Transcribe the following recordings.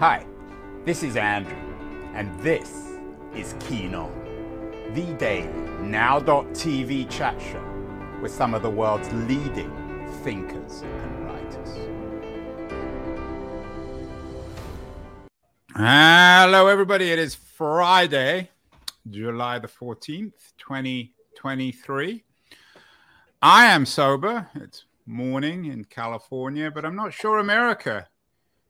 Hi, this is Andrew, and this is Keen On, the daily now.tv chat show with some of the world's leading thinkers and writers. Hello, everybody. It is Friday, July the 14th, 2023. I am sober. It's morning in California, but I'm not sure America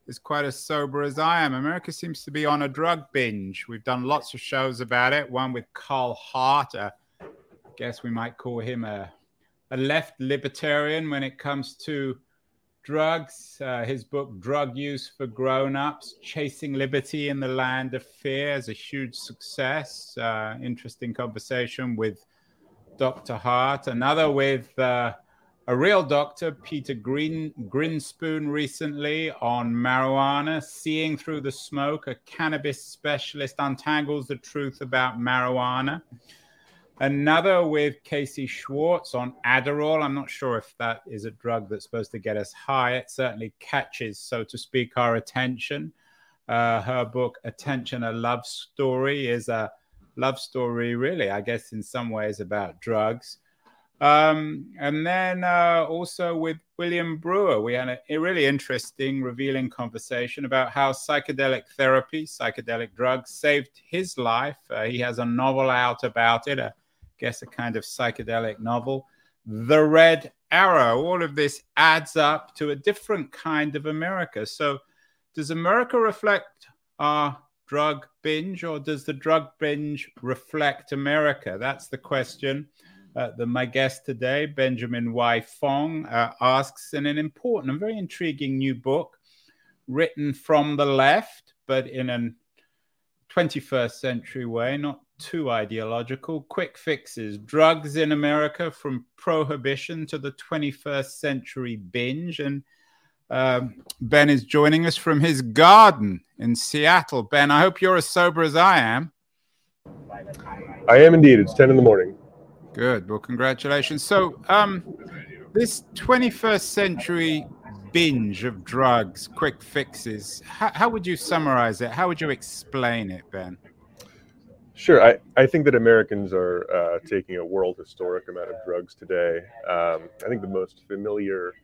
is quite as sober as I am. America seems to be on a drug binge. We've done lots of shows about it. One with Carl Hart, I guess we might call him a, a left libertarian when it comes to drugs. Uh, his book, Drug Use for Grown Ups Chasing Liberty in the Land of Fear, is a huge success. Uh, interesting conversation with Dr. Hart. Another with uh, a real doctor, Peter Green, Grinspoon, recently on marijuana, seeing through the smoke. A cannabis specialist untangles the truth about marijuana. Another with Casey Schwartz on Adderall. I'm not sure if that is a drug that's supposed to get us high. It certainly catches, so to speak, our attention. Uh, her book, Attention, a Love Story, is a love story, really, I guess, in some ways about drugs. Um, and then uh, also with William Brewer, we had a, really interesting, revealing conversation about how psychedelic therapy, psychedelic drugs, saved his life. Uh, he has a novel out about it, I guess a kind of psychedelic novel. The Red Arrow. All of this adds up to a different kind of America. So, does America reflect our drug binge, or does the drug binge reflect America? That's the question. Uh, my guest today, Benjamin Y. Fong, uh, asks in an important and very intriguing new book written from the left, but in a 21st century way, not too ideological. Quick fixes drugs in America from prohibition to the 21st century binge. And um, Ben is joining us from his garden in Seattle. Ben, I hope you're as sober as I am. I am indeed. It's 10 in the morning. Good. Well, congratulations. So, um, this 21st century binge of drugs, quick fixes, how, how, would you summarize it? How would you explain it, Ben? Sure. I, I think that Americans are uh, taking a world historic amount of drugs today. Um, I think the most familiar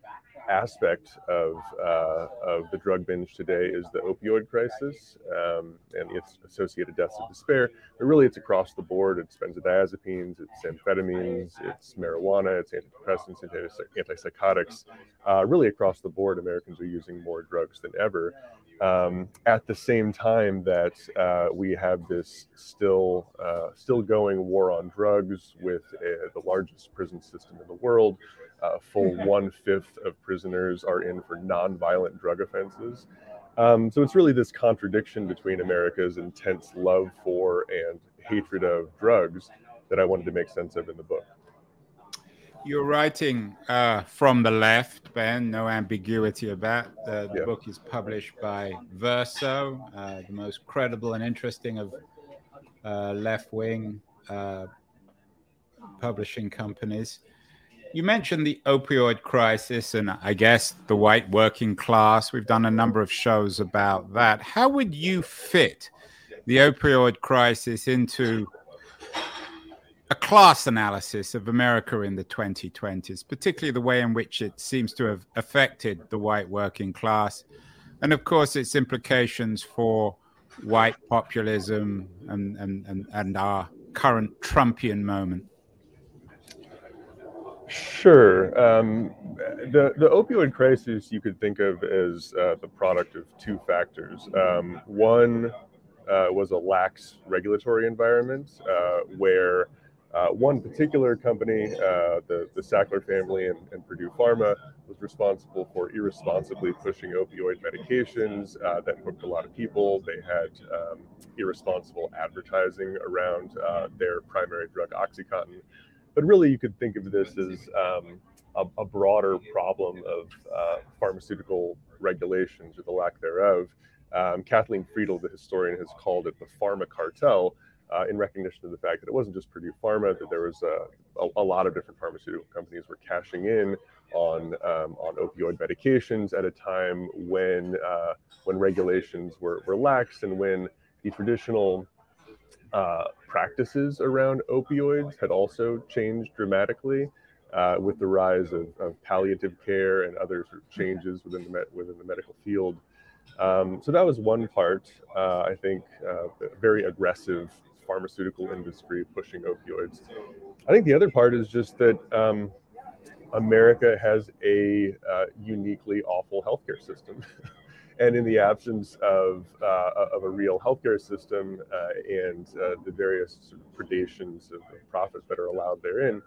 aspect of uh, of the drug binge today is the opioid crisis um, and its associated deaths of despair. But really, it's across the board. It's benzodiazepines, it's amphetamines, it's marijuana, it's antidepressants, it's antipsychotics. Uh, really, across the board, Americans are using more drugs than ever. Um, at the same time that uh, we have this still uh, still going war on drugs with uh, the largest prison system in the world, uh, full one fifth of prisoners are in for non-violent drug offenses. Um, so it's really this contradiction between America's intense love for and hatred of drugs that I wanted to make sense of in the book. You're writing uh, from the left, Ben, no ambiguity about. Uh, the yeah. book is published by Verso, uh, the most credible and interesting of uh, left wing uh, publishing companies. You mentioned the opioid crisis and I guess the white working class. We've done a number of shows about that. How would you fit the opioid crisis into a class analysis of America in the 2020s, particularly the way in which it seems to have affected the white working class, and of course its implications for white populism and, and, and, and our current Trumpian moment? Sure. Um, the the opioid crisis you could think of as uh, the product of two factors. Um, one uh, was a lax regulatory environment uh, where uh, one particular company, uh, the the Sackler family and, and, Purdue Pharma, was responsible for irresponsibly pushing opioid medications uh, that hooked a lot of people. They had um, irresponsible advertising around their primary drug, OxyContin but really, you could think of this as um, a, a, broader problem of uh, pharmaceutical regulations or the lack thereof. Um, Kathleen Frydl, the historian, has called it the pharma cartel, uh, in recognition of the fact that it wasn't just Purdue Pharma, that there was a, a, a lot of different pharmaceutical companies were cashing in on um, on opioid medications at a time when uh, when regulations were, lax and when the traditional uh, practices around opioids had also changed dramatically uh, with the rise of, of, palliative care and other sort of changes within the med- within the medical field. Um, so that was one part. Uh, I think uh, very aggressive pharmaceutical industry pushing opioids. I think the other part is just that um, America has a uh, uniquely awful healthcare system. and in the absence of, uh, of a real healthcare system uh, and uh, the various sort of predations of, of profit that are allowed therein,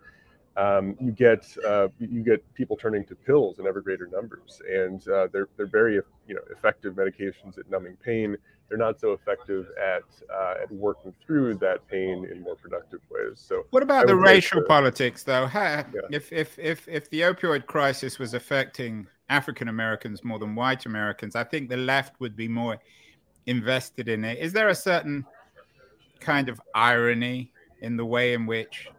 um, you get uh, you get people turning to pills in ever greater numbers, and uh, they're they're very you know effective medications at numbing pain. They're not so effective at uh, at working through that pain in more productive ways. So, what about the racial politics, though? How, yeah. If if if if the opioid crisis was affecting African Americans more than white Americans, I think the left would be more invested in it. Is there a certain kind of irony in the way in which.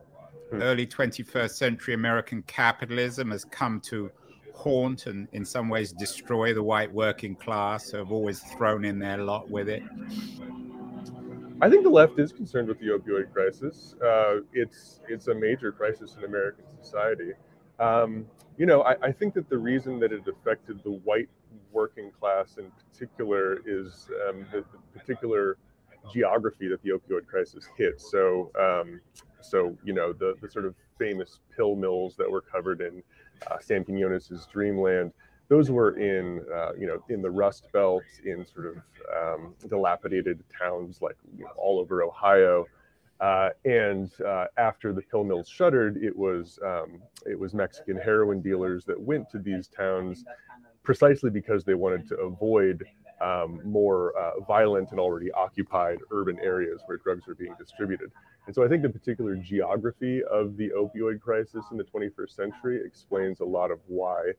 Early 21st century American capitalism has come to haunt and in some ways destroy the white working class who have always thrown in their lot with it? I think the left is concerned with the opioid crisis. Uh, it's it's a major crisis in American society. Um, you know, I, I, think that the reason that it affected the white working class in particular is um, the, the, particular geography that the opioid crisis hit. So, um, so, you know, the, the sort of famous pill mills that were covered in uh, Sam Dreamland, those were in, uh, you know, in the Rust Belt, in sort of um, dilapidated towns like you know, all over Ohio. Uh, and uh, after the pill mills shuttered, it was um, it was Mexican heroin dealers that went to these towns precisely because they wanted to avoid um, more uh, violent and already occupied urban areas where drugs are being distributed. And so I think the particular geography of the opioid crisis in the 21st century explains a lot of why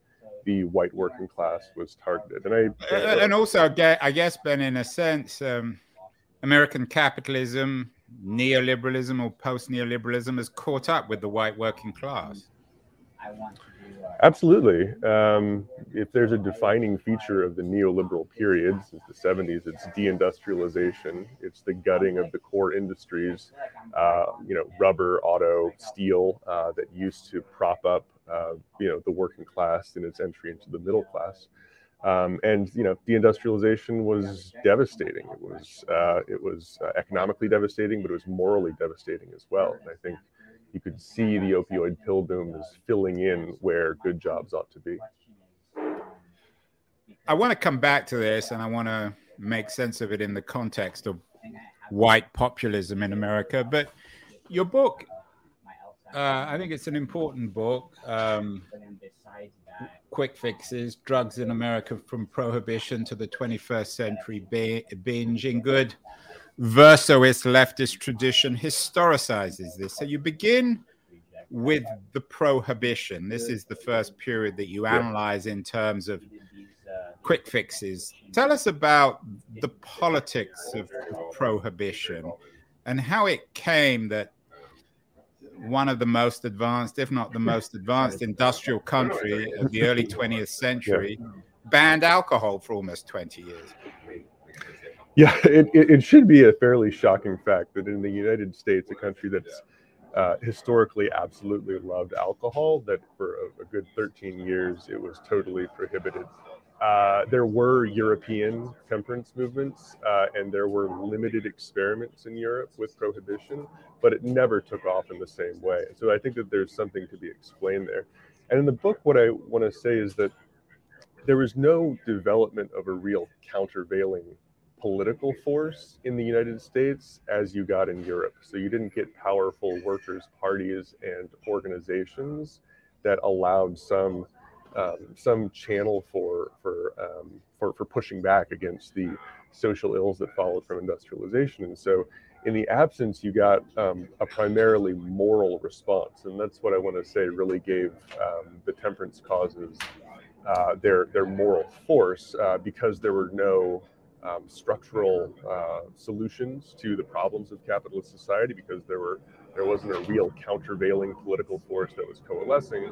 the white working class was targeted. And I uh, and also I guess Ben, in a sense, um, American capitalism, neoliberalism or post neoliberalism has caught up with the white working class. I want to Absolutely. Um, if there's a defining feature of the neoliberal period since the 70s, it's deindustrialization. It's the gutting of the core industries, uh, you know, rubber, auto, steel, uh, that used to prop up, uh, you know, the working class in its entry into the middle class. Um, and you know, deindustrialization was devastating. It was uh, it was uh, economically devastating, but it was morally devastating as well. And I think you could see the opioid pill boom is filling in where good jobs ought to be. I want to come back to this and I want to make sense of it in the context of white populism in America. But your book, uh, I think it's an important book. Um, quick fixes, drugs in America from prohibition to the 21st century binge in good Versoist leftist tradition historicizes this. So you begin with the prohibition. This is the first period that you analyze in terms of quick fixes. Tell us about the politics of prohibition and how it came that one of the most advanced, if not the most advanced industrial country of the early 20th century banned alcohol for almost 20 years. Yeah, it, it, it, should be a fairly shocking fact that in the United States, a country that's uh, historically absolutely loved alcohol, that for a, a good 13 years it was totally prohibited. Uh, there were European temperance movements, uh, and there were limited experiments in Europe with prohibition, but it never took off in the same way. So I think that there's something to be explained there. And in the book, what I want to say is that there was no development of a real countervailing political force in the United States as you got in Europe. So you didn't get powerful workers' parties and organizations that allowed some um, some channel for for, um, for for pushing back against the social ills that followed from industrialization. And so, in the absence, you got um, a primarily moral response, and that's what I want to say really gave um, the temperance causes uh, their their moral force uh, because there were no um, structural uh, solutions to the problems of capitalist society because there were there wasn't a real countervailing political force that was coalescing.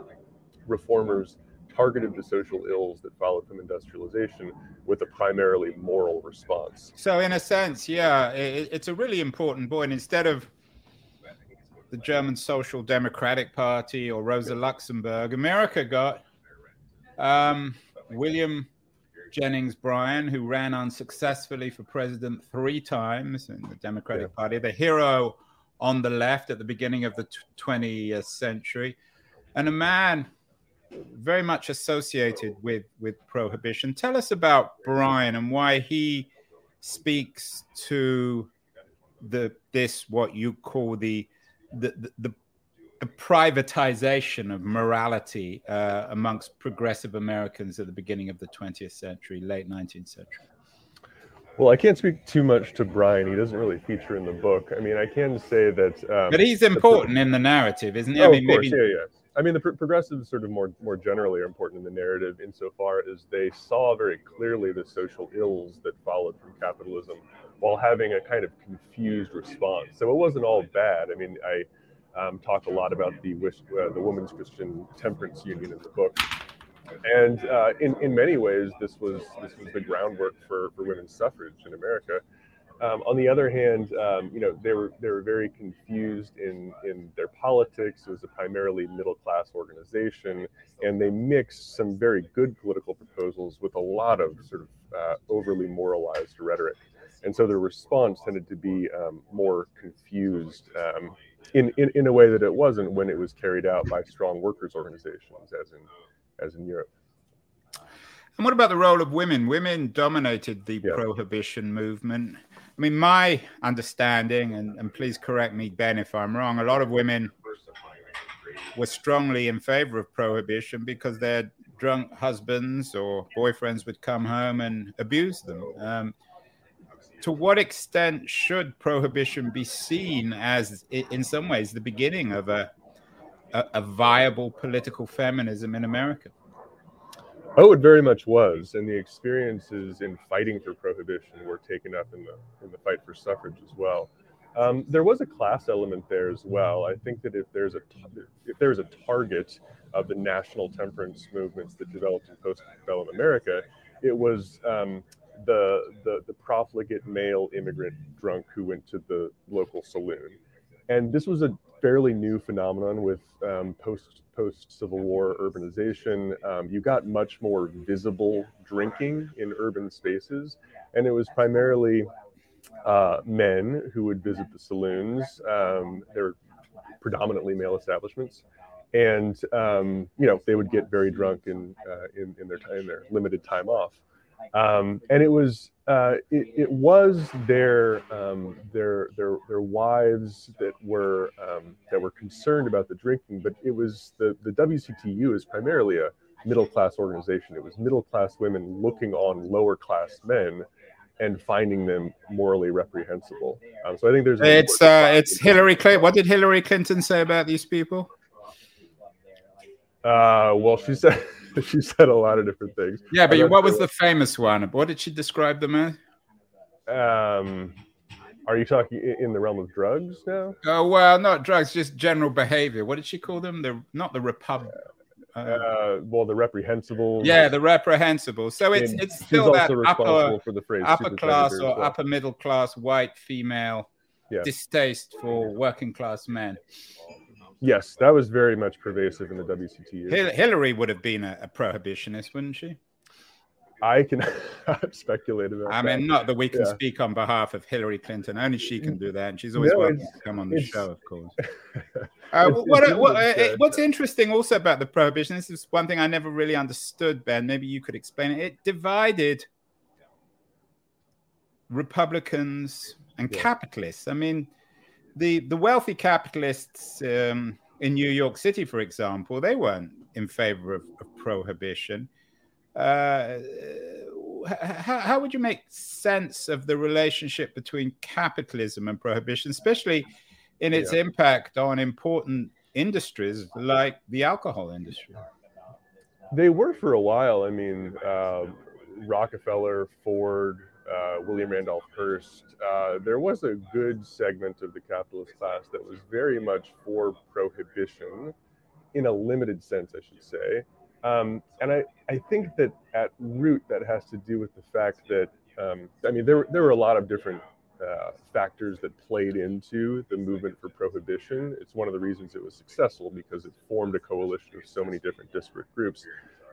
Reformers targeted the social ills that followed from industrialization with a primarily moral response. So, in a sense, yeah, it, it's a really important point. Instead of the German Social Democratic Party or Rosa Luxemburg, America got um, William Jennings Bryan, who ran unsuccessfully for president three times in the Democratic yeah. Party, the hero on the left at the beginning of the 20th century, and a man very much associated with with prohibition. Tell us about Bryan and why he speaks to the this what you call the the the, the, privatization of morality uh, amongst progressive Americans at the beginning of the 20th century, late 19th century. Well, I can't speak too much to Bryan. He doesn't really feature in the book. I mean, I can say that. Um, but he's important the, in the narrative, isn't he? Oh, I mean, of course, maybe... yeah, yeah. I mean, the pro- progressives sort of more more generally are important in the narrative insofar as they saw very clearly the social ills that followed from capitalism, while having a kind of confused response. So it wasn't all bad. I mean, I um, talk a lot about the uh, the Women's Christian Temperance Union in the book, and uh, in in many ways, this was this was the groundwork for for women's suffrage in America. Um, on the other hand, um, you know, they were they were very confused in in their politics. It was a primarily middle class organization, and they mixed some very good political proposals with a lot of sort of uh, overly moralized rhetoric. And so their response tended to be um, more confused um, in, in in a way that it wasn't when it was carried out by strong workers organizations, as in as in Europe. And what about the role of women? Women dominated the yeah. prohibition movement. I mean, my understanding, and, and please correct me, Ben, if I'm wrong, a lot of women were strongly in favor of prohibition because their drunk husbands or boyfriends would come home and abuse them. Um, to what extent should prohibition be seen as, in some ways, the beginning of a, a, a viable political feminism in America? Oh, it very much was, and the experiences in fighting for prohibition were taken up in the in the fight for suffrage as well. Um, there was a class element there as well. I think that if there's a if there's a target of the national temperance movements that developed in post-antebellum America, it was um, the, the the profligate male immigrant drunk who went to the local saloon, and this was a fairly new phenomenon with um, post post Civil War urbanization. Um, you got much more visible drinking in urban spaces, and it was primarily uh, men who would visit the saloons. Um, they're predominantly male establishments, and um, you know they would get very drunk in uh, in, in their time, their limited time off. Um, and it was uh, it, it, was their um, their their their wives that were um, that were concerned about the drinking, but it was the the WCTU is primarily a middle class organization. It was middle class women looking on lower class men and finding them morally reprehensible. Um, so I think there's it's uh, it's Hillary Clinton. What did Hillary Clinton say about these people? Uh, well, she said. she said a lot of different things. Yeah, but what was the famous one? What did she describe them as? Um, are you talking in the realm of drugs now? Oh well, not drugs, just general behavior. What did she call them? The not the republic. Uh, uh, well, the reprehensible. Yeah, the reprehensible. So it's and it's still that upper, for the phrase upper class or well. upper middle class white female yeah. distaste for working class men. Yes, that was very much pervasive in the WCTU. Hillary would have been a, a prohibitionist, wouldn't she? I can speculate about. I mean, not that we can yeah. speak on behalf of Hillary Clinton. Only she can do that, and she's always no, welcome to come on the show, of course. uh, what, what, uh, what's interesting also about the prohibition? This is one thing I never really understood, Ben. Maybe you could explain it. It divided Republicans and yeah. capitalists. I mean, the the wealthy capitalists um, in New York City, for example, they weren't in favor of, of prohibition. Uh, how, how, would you make sense of the relationship between capitalism and prohibition, especially in its yeah. impact on important industries like the alcohol industry? They were for a while. I mean, uh, Rockefeller, Ford, uh, William Randolph Hearst, uh, there was a good segment of the capitalist class that was very much for prohibition, in a limited sense, I should say. Um, and I, I think that at root that has to do with the fact that um, I mean there there were a lot of different uh, factors that played into the movement for prohibition. It's one of the reasons it was successful because it formed a coalition of so many different disparate groups.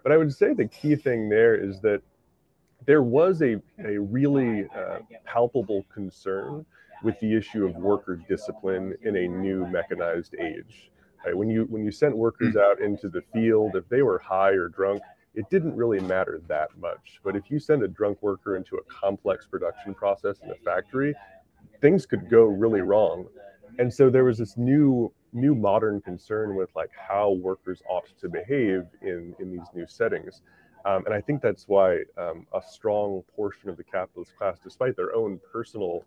But I would say the key thing there is that there was a, a really uh, palpable concern with the issue of worker discipline in a new mechanized age. Right? When you when you sent workers out into the field, if they were high or drunk, it didn't really matter that much. But if you send a drunk worker into a complex production process in a factory, things could go really wrong. And so there was this new new modern concern with like how workers ought to behave in in these new settings. Um, and I think that's why um, a strong portion of the capitalist class, despite their own personal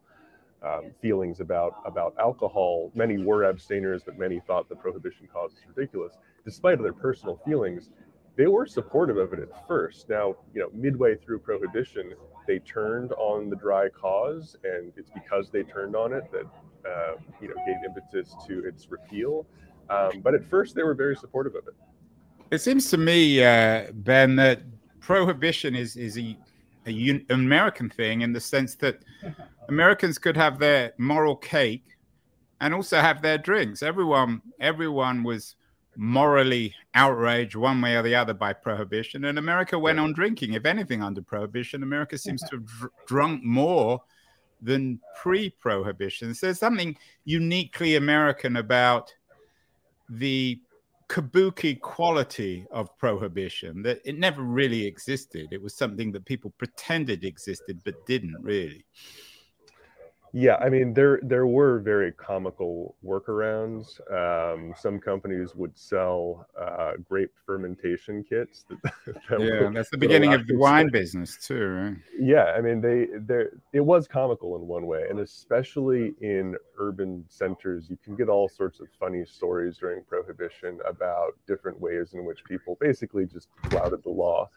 um, feelings about about alcohol, many were abstainers, but many thought the prohibition cause was ridiculous. Despite their personal feelings, they were supportive of it at first. Now, you know, midway through prohibition, they turned on the dry cause, and it's because they turned on it that uh, you know gave impetus to its repeal. Um, but at first, they were very supportive of it. It seems to me, uh, Ben, that prohibition is is a, a un- American thing in the sense that Americans could have their moral cake and also have their drinks. Everyone, everyone was morally outraged one way or the other by prohibition, and America went on drinking. If anything, under prohibition, America seems to have dr- drunk more than pre-prohibition. So there's something uniquely American about the kabuki quality of prohibition that it never really existed. It was something that people pretended existed but didn't really. Yeah, I mean there there were very comical workarounds. Um, some companies would sell uh, grape fermentation kits. That, that yeah, that's the beginning of the wine business too, right? Yeah, I mean they there it was comical in one way, and especially in urban centers, you can get all sorts of funny stories during Prohibition about different ways in which people basically just flouted the law.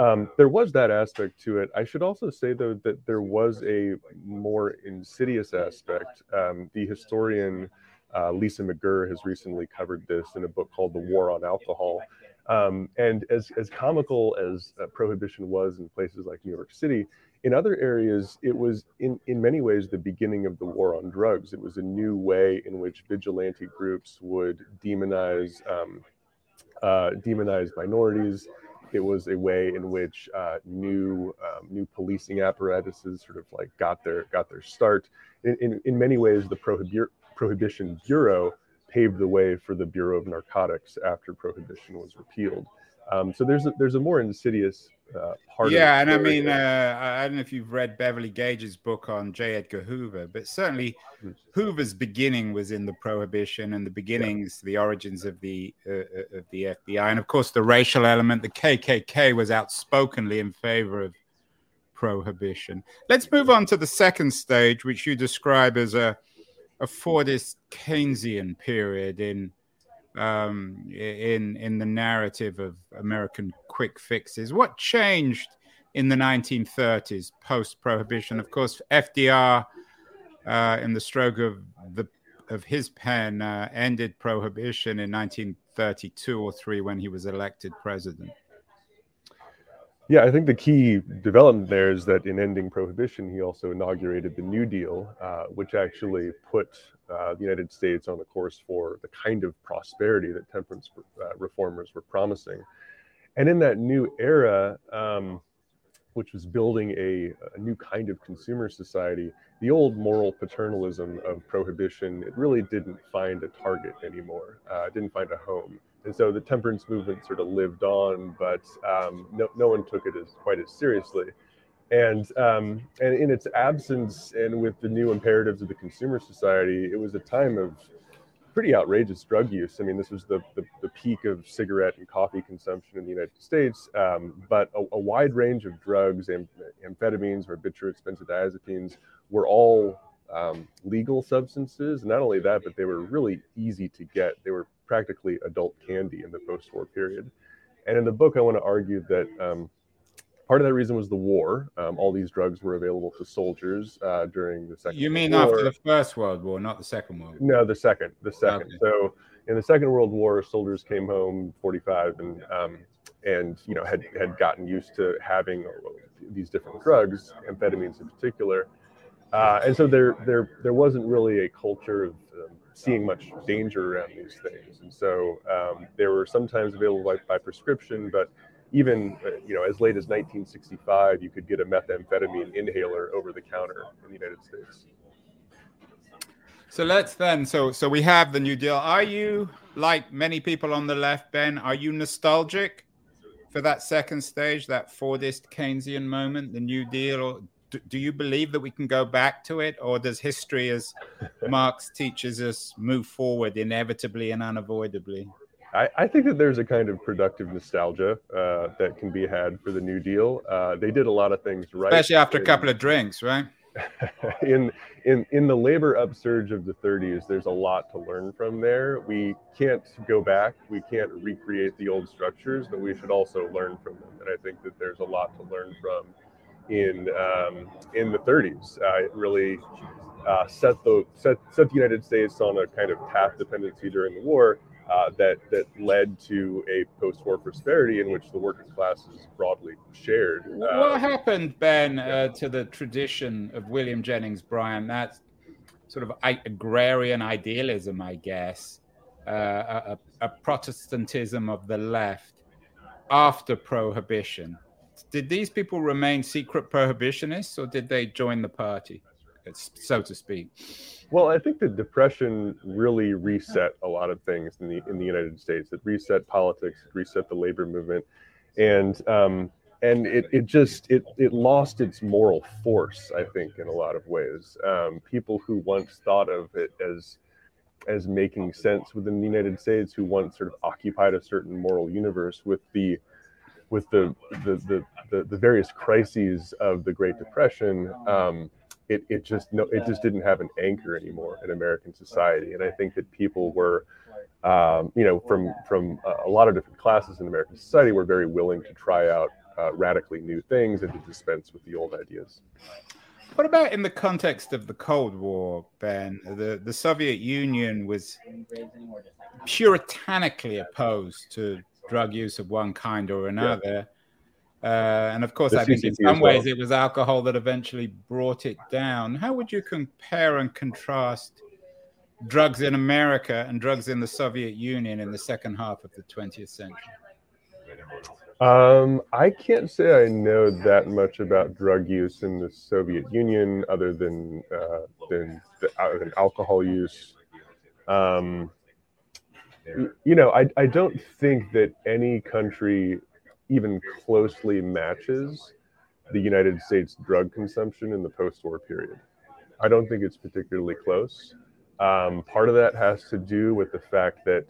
Um, there was that aspect to it. I should also say, though, that there was a more insidious aspect. Um, the historian uh, Lisa McGirr has recently covered this in a book called The War on Alcohol. Um, and as, as comical as uh, prohibition was in places like New York City, in other areas, it was in, in many ways the beginning of the war on drugs. It was a new way in which vigilante groups would demonize um, uh, demonize minorities it was a way in which uh, new um, new policing apparatuses sort of like got their got their start. In, in, in many ways, the Prohibi- Prohibition Bureau paved the way for the Bureau of Narcotics after Prohibition was repealed. Um, so there's a, there's a more insidious uh, part. Yeah, and I mean, uh, I don't know if you've read Beverly Gage's book on J. Edgar Hoover, but certainly. Hoover's beginning was in the Prohibition and the beginnings, yeah. the origins of the uh, uh of the FBI, and of course the racial element. The KKK was outspokenly in favor of Prohibition. Let's move on to the second stage, which you describe as a a Fordist Keynesian period in um, in in the narrative of American quick fixes. What changed in the 1930s post Prohibition? Of course, FDR, uh, in the stroke of the of his pen, uh, ended Prohibition in 1932 or three when he was elected president. Yeah, I think the key development there is that in ending prohibition, he also inaugurated the New Deal, uh, which actually put uh, the United States on the course for the kind of prosperity that temperance uh, reformers were promising. And in that new era, um, which was building a, a, new kind of consumer society, the old moral paternalism of prohibition, it really didn't find a target anymore. Uh, didn't find a home and so the temperance movement sort of lived on, but um, no, no one took it as quite as seriously. And um, and in its absence, and with the new imperatives of the consumer society, it was a time of pretty outrageous drug use. I mean, this was the, the, the peak of cigarette and coffee consumption in the United States, um, but a, a, wide range of drugs, am, amphetamines, barbiturates, benzodiazepines, were all um, legal substances. Not only that, but they were really easy to get. They were practically adult candy in the post-war period. And in the book, I want to argue that um, part of that reason was the war. Um, all these drugs were available to soldiers uh, during the second. You mean War. after the First World War, not the Second World War? No, the second. The second. Okay. So in the Second World War, soldiers came home 45 and um, and you know had had gotten used to having these different drugs, amphetamines in particular, uh, and so there there there wasn't really a culture of um, seeing much danger around these things, and so um, they were sometimes available by, by prescription, but even uh, you know as late as 1965, you could get a methamphetamine inhaler over the counter in the United States. So let's then. So so we have the New Deal. Are you like many people on the left, Ben? Are you nostalgic for that second stage, that Fordist Keynesian moment, the New Deal? Or do, do you believe that we can go back to it, or does history, as Marx teaches us, move forward inevitably and unavoidably? I, I think that there's a kind of productive nostalgia uh, that can be had for the New Deal. Uh, they did a lot of things right, Especially after a couple of drinks, right? in in in the labor upsurge of the 30s there's a lot to learn from there we can't go back we can't recreate the old structures but we should also learn from them and i think that there's a lot to learn from in um, in the 30s uh, it really uh, set the set set the united states on a kind of path dependency during the war uh, that that led to a post-war prosperity in which the working class is broadly shared Uh, What happened, Ben, uh, to the tradition of William Jennings Bryan? That sort of agrarian idealism, I guess, uh, a a Protestantism of the left after Prohibition. Did these people remain secret prohibitionists, or did they join the party, so to speak? Well, I think the depression really reset a lot of things in the in the United States. It reset politics, it reset the labor movement, and um, and it, it just it it lost its moral force. I think in a lot of ways, um, people who once thought of it as as making sense within the United States, who once sort of occupied a certain moral universe with the with the the the, the, the various crises of the Great Depression. Um, it, it just no it just didn't have an anchor anymore in American society, and I think that people were, um, you know, from from a lot of different classes in American society were very willing to try out uh, radically new things and to dispense with the old ideas. What about in the context of the Cold War, Ben? The, the Soviet Union was puritanically opposed to drug use of one kind or another. Uh, and of course, The I think in some well. ways it was alcohol that eventually brought it down. How would you compare and contrast drugs in America and drugs in the Soviet Union in the second half of the 20th century? Um, I can't say I know that much about drug use in the Soviet Union, other than uh, than, the, uh, than alcohol use. Um, you know, I, I don't think that any country even closely matches the United States drug consumption in the post-war period. I don't think it's particularly close. Um, part of that has to do with the fact that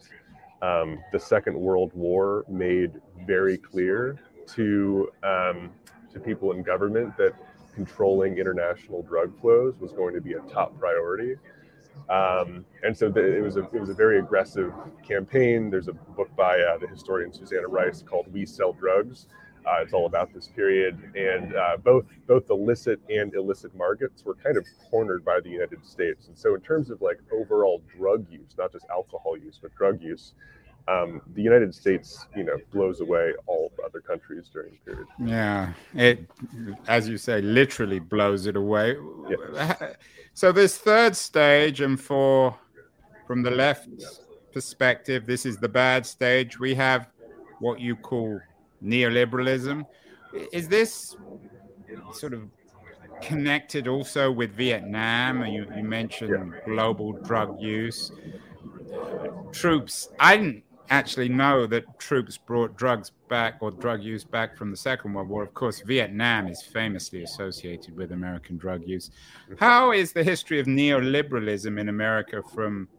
um, the Second World War made very clear to um, to people in government that controlling international drug flows was going to be a top priority. Um, and so the, it was a it was a very aggressive campaign. There's a book by uh, the historian Suzanna Reiss called "We Sell Drugs." Uh, it's all about this period, and uh, both both the and illicit markets were kind of cornered by the United States. And so, in terms of like overall drug use, not just alcohol use, but drug use, um, the United States, you know, blows away all other countries during the period. Yeah, it, as you say, literally blows it away. So this third stage, and for from the left perspective, this is the bad stage. We have what you call neoliberalism. Is this sort of connected also with Vietnam? You, you mentioned global drug use. Troops. I didn't actually know that troops brought drugs back or drug use back from the Second World War. Of course, Vietnam is famously associated with American drug use. How is the history of neoliberalism in America from,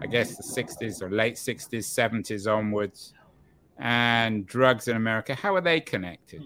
I guess, the 60s or late 60s, 70s onwards, and drugs in America? How are they connected?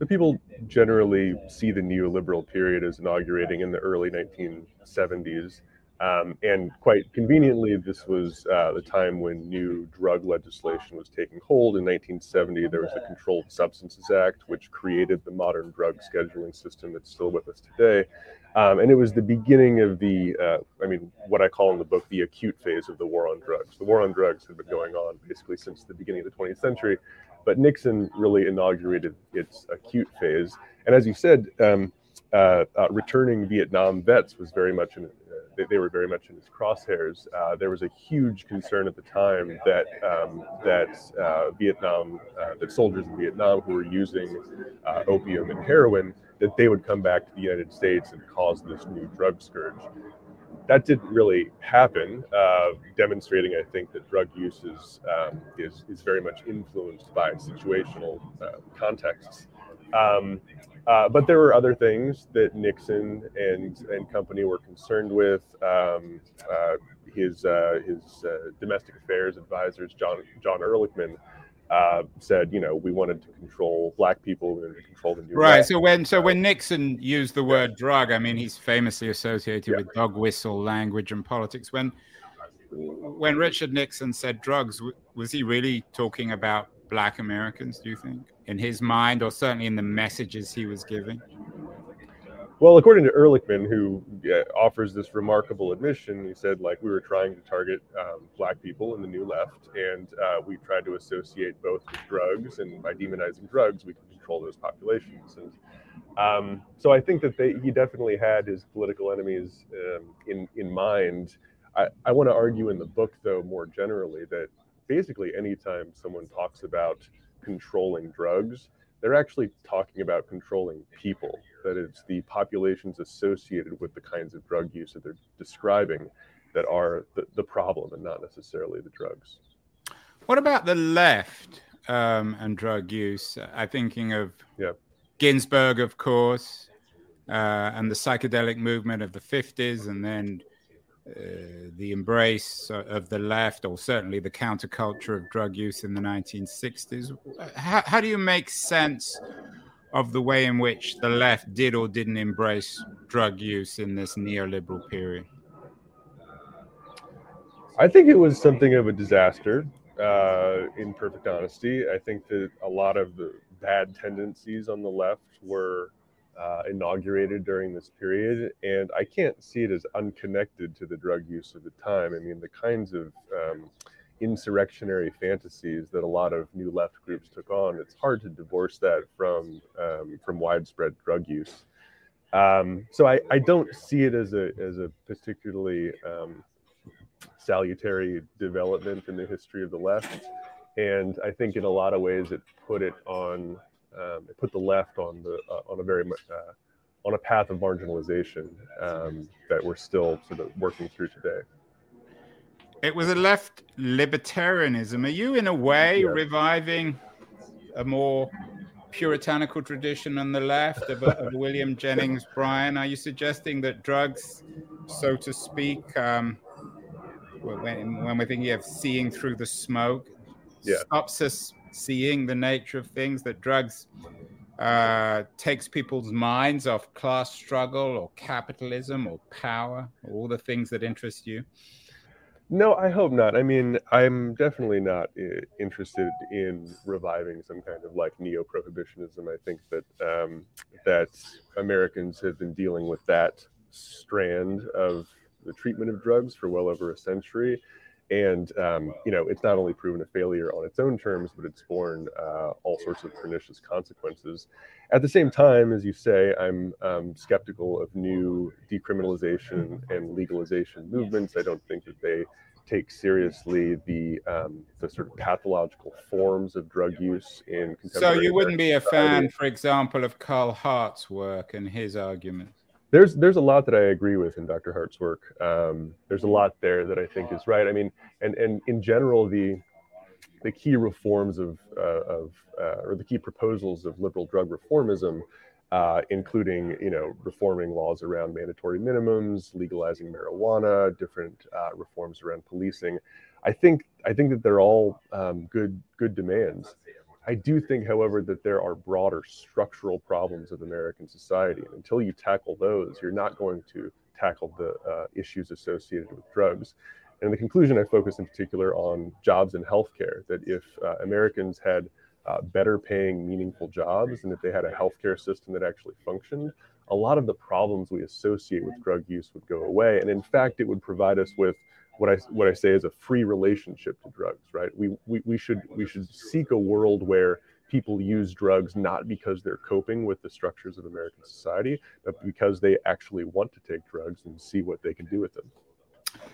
So people generally see the neoliberal period as inaugurating in the early 1970s. Um, and quite conveniently, this was uh, the time when new drug legislation was taking hold. In 1970, there was the Controlled Substances Act, which created the modern drug scheduling system that's still with us today. Um, and it was the beginning of the, uh, I mean, what I call in the book the acute phase of the war on drugs. The war on drugs had been going on basically since the beginning of the 20th century, but Nixon really inaugurated its acute phase. And as you said, um, uh, uh, returning Vietnam vets was very much an they, they, were very much in his crosshairs. Uh, there was a huge concern at the time that um, that uh, Vietnam, uh, that soldiers in Vietnam who were using opium and heroin, that they would come back to the United States and cause this new drug scourge. That didn't really happen, demonstrating, I think, that drug use is um, is, is very much influenced by situational contexts. Um, uh, but there were other things that Nixon and and company were concerned with. Um, uh, his uh, his uh, domestic affairs advisors, John John Ehrlichman, uh, said, you know, we wanted to control black people, we wanted to control the new right. So when so when Nixon used the word drug, I mean, he's famously associated yeah. with dog whistle language and politics. When when Richard Nixon said drugs, was he really talking about black Americans? Do you think? in his mind, or certainly in the messages he was giving? Well, according to Ehrlichman, who offers this remarkable admission, he said, like, we were trying to target um, black people in the new left, and uh, we tried to associate both with drugs, and by demonizing drugs, we could control those populations. And um, so I think that they, he definitely had his political enemies um, in, in mind. I, I want to argue in the book, though, more generally, that basically anytime someone talks about controlling drugs. They're actually talking about controlling people, that it's the populations associated with the kinds of drug use that they're describing that are the, the problem and not necessarily the drugs. What about the left um, and drug use? I'm thinking of yeah. Ginsberg, of course, uh, and the psychedelic movement of the 50s, and then uh, the embrace of the left, or certainly the counterculture of drug use in the 1960s. How, how, do you make sense of the way in which the left did or didn't embrace drug use in this neoliberal period? I think it was something of a disaster, uh, in perfect honesty. I think that a lot of the bad tendencies on the left were uh, inaugurated during this period, and I can't see it as unconnected to the drug use of the time. I mean, the kinds of um, insurrectionary fantasies that a lot of new left groups took on, it's hard to divorce that from um, from widespread drug use. Um, so I, I don't see it as a as a particularly um, salutary development in the history of the left, and I think in a lot of ways it put it on um, it put the left on the uh, on a very uh, on a path of marginalization um, that we're still sort of working through today. It was a left libertarianism. Are you, in a way, yeah. reviving a more puritanical tradition on the left of, of William Jennings Bryan? Are you suggesting that drugs, so to speak, um, when, when we're thinking of seeing through the smoke, yeah. stops us seeing the nature of things that drugs uh, takes people's minds off class struggle or capitalism or power or all the things that interest you? No, I hope not. I mean, I'm definitely not uh, interested in reviving some kind of like neo-prohibitionism. I think that um, that Americans have been dealing with that strand of the treatment of drugs for well over a century, and um, you know it's not only proven a failure on its own terms but it's borne uh, all sorts of pernicious consequences. At the same time as you say i'm um, skeptical of new decriminalization and legalization movements. I don't think that they take seriously the um, the sort of pathological forms of drug use in so you wouldn't be a fan for example of carl hart's work and his arguments there's there's a lot that I agree with in Dr. Hart's work. Um, there's a lot there that I think is right. I mean, and and in general, the the key reforms of uh, of uh, or the key proposals of liberal drug reformism, uh, including you know reforming laws around mandatory minimums, legalizing marijuana, different uh, reforms around policing. I think I think that they're all um, good good demands. I do think, however, that there are broader structural problems of American society. And until you tackle those, you're not going to tackle the uh, issues associated with drugs. And in the conclusion, I focus in particular on jobs and healthcare. That if uh, Americans had uh, better paying, meaningful jobs, and if they had a healthcare system that actually functioned, a lot of the problems we associate with drug use would go away. And in fact, it would provide us with what I what I say is a free relationship to drugs. Right? We we, we should we should seek a world where people use drugs not because they're coping with the structures of American society, but because they actually want to take drugs and see what they can do with them.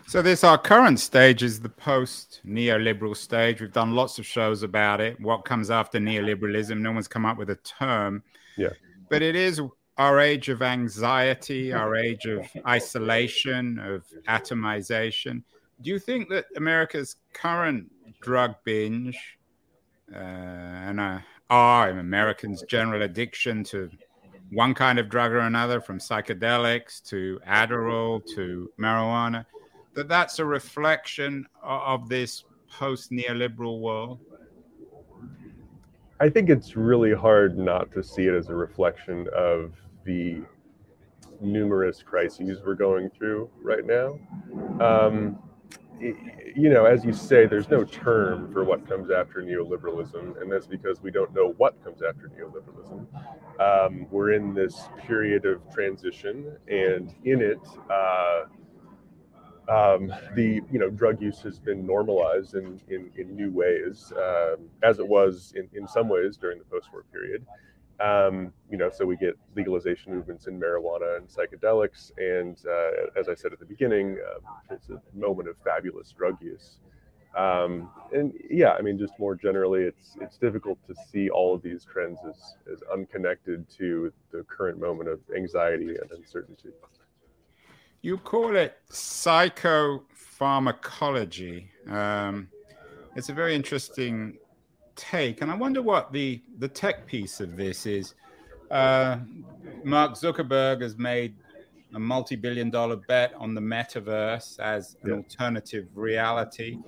So this our current stage is the post neoliberal stage. We've done lots of shows about it. What comes after neoliberalism? No one's come up with a term. Yeah. But it is our age of anxiety, our age of isolation, of atomization. Do you think that America's current drug binge uh, and uh, Americans' general addiction to one kind of drug or another, from psychedelics to Adderall to marijuana, that that's a reflection of this post neoliberal world? I think it's really hard not to see it as a reflection of the numerous crises we're going through right now. Um, you know, as you say, there's no term for what comes after neoliberalism, and that's because we don't know what comes after neoliberalism. Um, we're in this period of transition, and in it, uh, um, the you know drug use has been normalized in in, in new ways, um, as it was in, in some ways during the post-war period. Um, you know, so we get legalization movements in marijuana and psychedelics, and uh, as I said at the beginning, uh, it's a moment of fabulous drug use. Um, and yeah, I mean, just more generally, it's it's difficult to see all of these trends as as unconnected to the current moment of anxiety and uncertainty. You call it psychopharmacology. Um, it's a very interesting take, and I wonder what the the tech piece of this is. Uh, Mark Zuckerberg has made a multi-billion dollar bet on the metaverse as an yeah. alternative reality.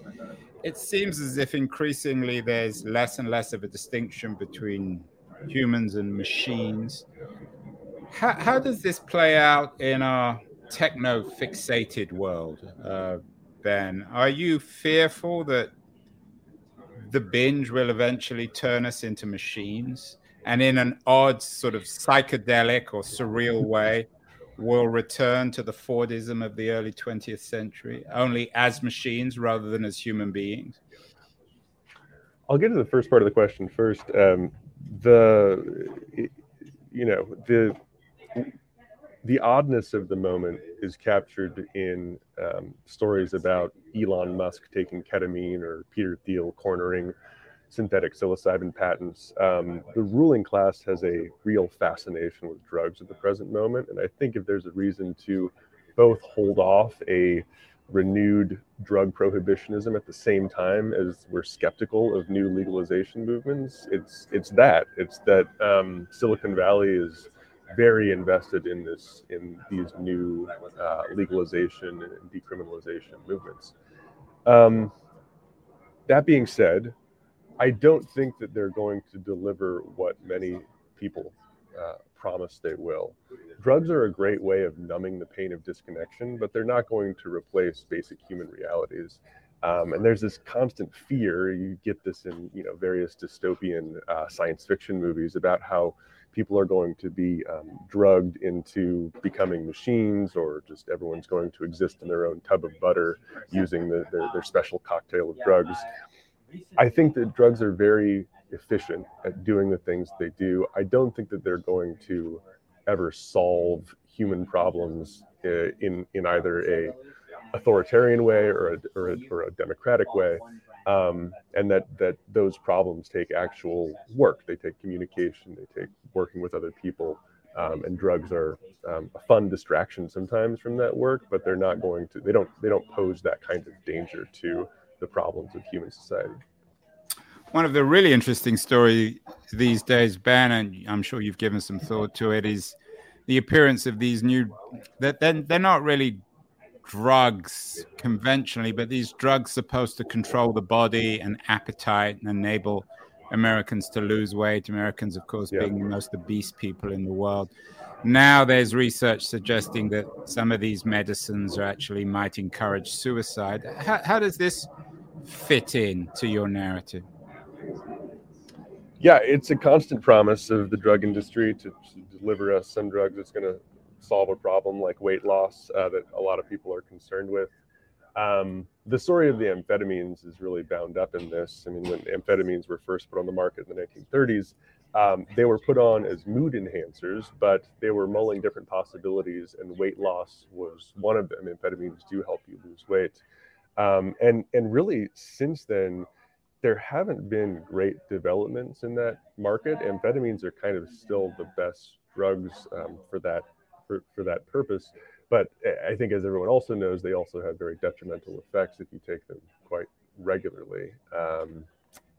It seems as if increasingly there's less and less of a distinction between humans and machines. How, how does this play out in our techno fixated world, uh, Ben? Are you fearful that the binge will eventually turn us into machines and in an odd sort of psychedelic or surreal way will return to the Fordism of the early 20th century, only as machines rather than as human beings? I'll get to the first part of the question first. Um, the, you know, the the oddness of the moment is captured in um, stories about Elon Musk taking ketamine or Peter Thiel cornering synthetic psilocybin patents. Um, the ruling class has a real fascination with drugs at the present moment, and I think if there's a reason to both hold off a renewed drug prohibitionism at the same time as we're skeptical of new legalization movements, it's it's that it's that um, Silicon Valley is very invested in this in these new uh, legalization and decriminalization movements. Um, that being said, I don't think that they're going to deliver what many people uh, promise they will. Drugs are a great way of numbing the pain of disconnection, but they're not going to replace basic human realities. Um, and there's this constant fear. You get this in you know various dystopian uh, science fiction movies about how people are going to be um, drugged into becoming machines or just everyone's going to exist in their own tub of butter using the, their, their special cocktail of drugs. I think that drugs are very efficient at doing the things they do. I don't think that they're going to ever solve human problems uh, in in either a authoritarian way or a, or a, or a democratic way um, and that that those problems take actual work. They take communication. They take working with other people. Um, and drugs are um, a fun distraction sometimes from that work, but they're not going to. They don't. They don't pose that kind of danger to the problems of human society. One of the really interesting stories these days, Ben, and I'm sure you've given some thought to it, is the appearance of these new. That they're, they're not really drugs conventionally, but these drugs supposed to control the body and appetite and enable Americans to lose weight. Americans, of course, yeah. being the most obese people in the world. Now there's research suggesting that some of these medicines are actually might encourage suicide. How, how does this fit in to your narrative? Yeah, it's a constant promise of the drug industry to, to deliver us some drugs that's going to solve a problem like weight loss uh, that a lot of people are concerned with. Um, the story of the amphetamines is really bound up in this. I mean, when amphetamines were first put on the market in the 1930s, um, they were put on as mood enhancers, but they were mulling different possibilities, and weight loss was one of them. Amphetamines do help you lose weight, um, and and really since then, there haven't been great developments in that market. Amphetamines are kind of still the best drugs um, for that for, for that purpose. But I think, as everyone also knows, they also have very detrimental effects if you take them quite regularly. Um,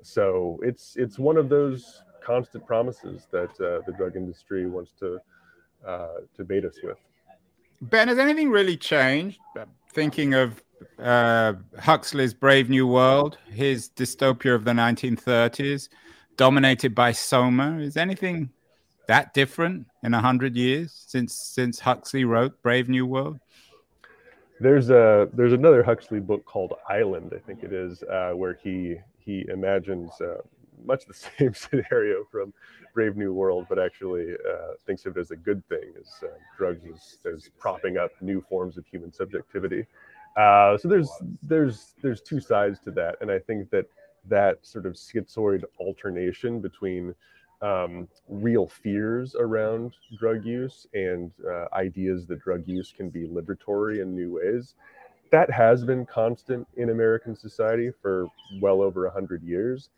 so it's it's one of those constant promises that uh, the drug industry wants to uh, to bait us with. Ben, has anything really changed? Thinking of uh, Huxley's Brave New World, his dystopia of the 1930s, dominated by Soma. Is anything that different in a hundred years since since Huxley wrote Brave New World? There's a there's another Huxley book called Island, I think it is, uh, where he he imagines uh, much the same scenario from Brave New World, but actually uh, thinks of it as a good thing, as uh, drugs as, propping up new forms of human subjectivity. Uh, so there's there's there's two sides to that, and I think that that sort of schizoid alternation between um, real fears around drug use and uh, ideas that drug use can be liberatory in new ways. That has been constant in American society for well over 100 years.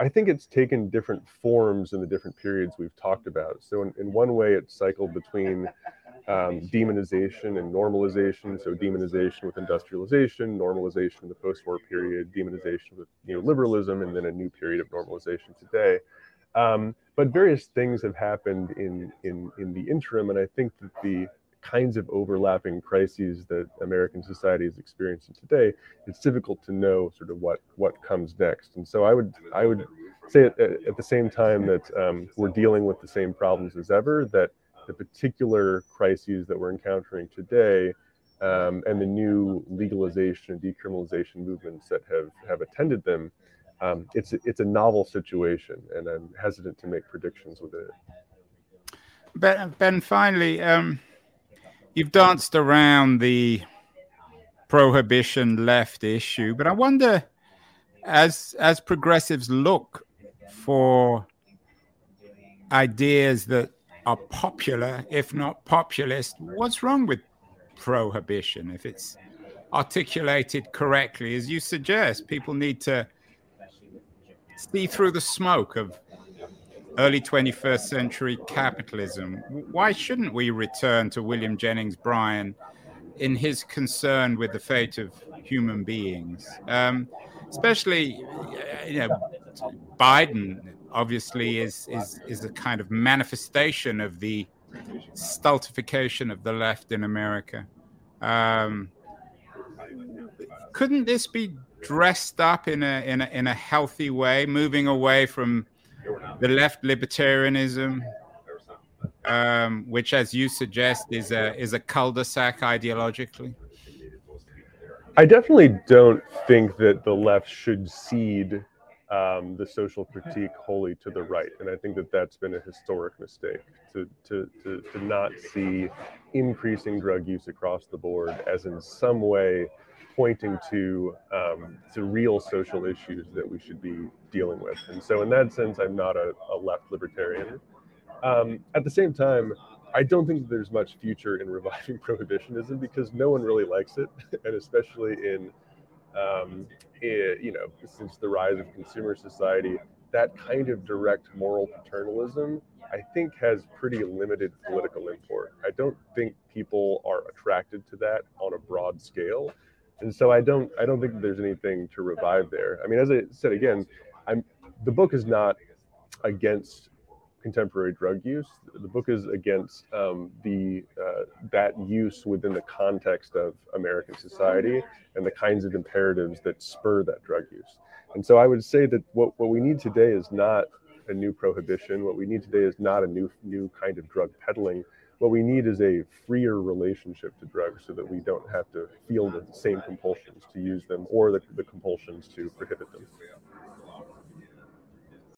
I think it's taken different forms in the different periods we've talked about. So, in, in one way, it's cycled between um, demonization and normalization. So, demonization with industrialization, normalization in the post war period, demonization with neoliberalism, and then a new period of normalization today. Um, but various things have happened in, in, in the interim, and I think that the kinds of overlapping crises that American society is experiencing today, it's difficult to know sort of what what comes next. And so I would I would say at, at the same time that um, we're dealing with the same problems as ever, that the particular crises that we're encountering today um, and the new legalization and decriminalization movements that have have attended them um, it's it's a novel situation, and I'm hesitant to make predictions with it. Ben, ben finally, um, you've danced around the prohibition left issue, but I wonder, as as progressives look for ideas that are popular, if not populist, what's wrong with prohibition if it's articulated correctly, as you suggest? People need to see through the smoke of early 21st century capitalism. Why shouldn't we return to William Jennings Bryan in his concern with the fate of human beings? Um, especially, you know, Biden obviously is, is, is a kind of manifestation of the stultification of the left in America. Um, couldn't this be dressed up in a in a in a healthy way, moving away from the left libertarianism, um, which, as you suggest, is a is a cul-de-sac ideologically. I definitely don't think that the left should cede um, the social critique wholly to the right, and I think that that's been a historic mistake to to to, to not see increasing drug use across the board as in some way pointing to um, to real social issues that we should be dealing with. And so, in that sense, I'm not a, a left libertarian. Um, at the same time, I don't think there's much future in reviving prohibitionism because no one really likes it, and especially in um, it, you know since the rise of consumer society, that kind of direct moral paternalism I think has pretty limited political import. I don't think people are attracted to that on a broad scale and so I don't I don't think there's anything to revive there. I mean, as I said again, I'm the book is not against contemporary drug use. The book is against um, the uh, that use within the context of American society and the kinds of imperatives that spur that drug use. And so I would say that what, what we need today is not a new prohibition. What we need today is not a new new kind of drug peddling. What we need is a freer relationship to drugs so that we don't have to feel the same compulsions to use them or the, the compulsions to prohibit them.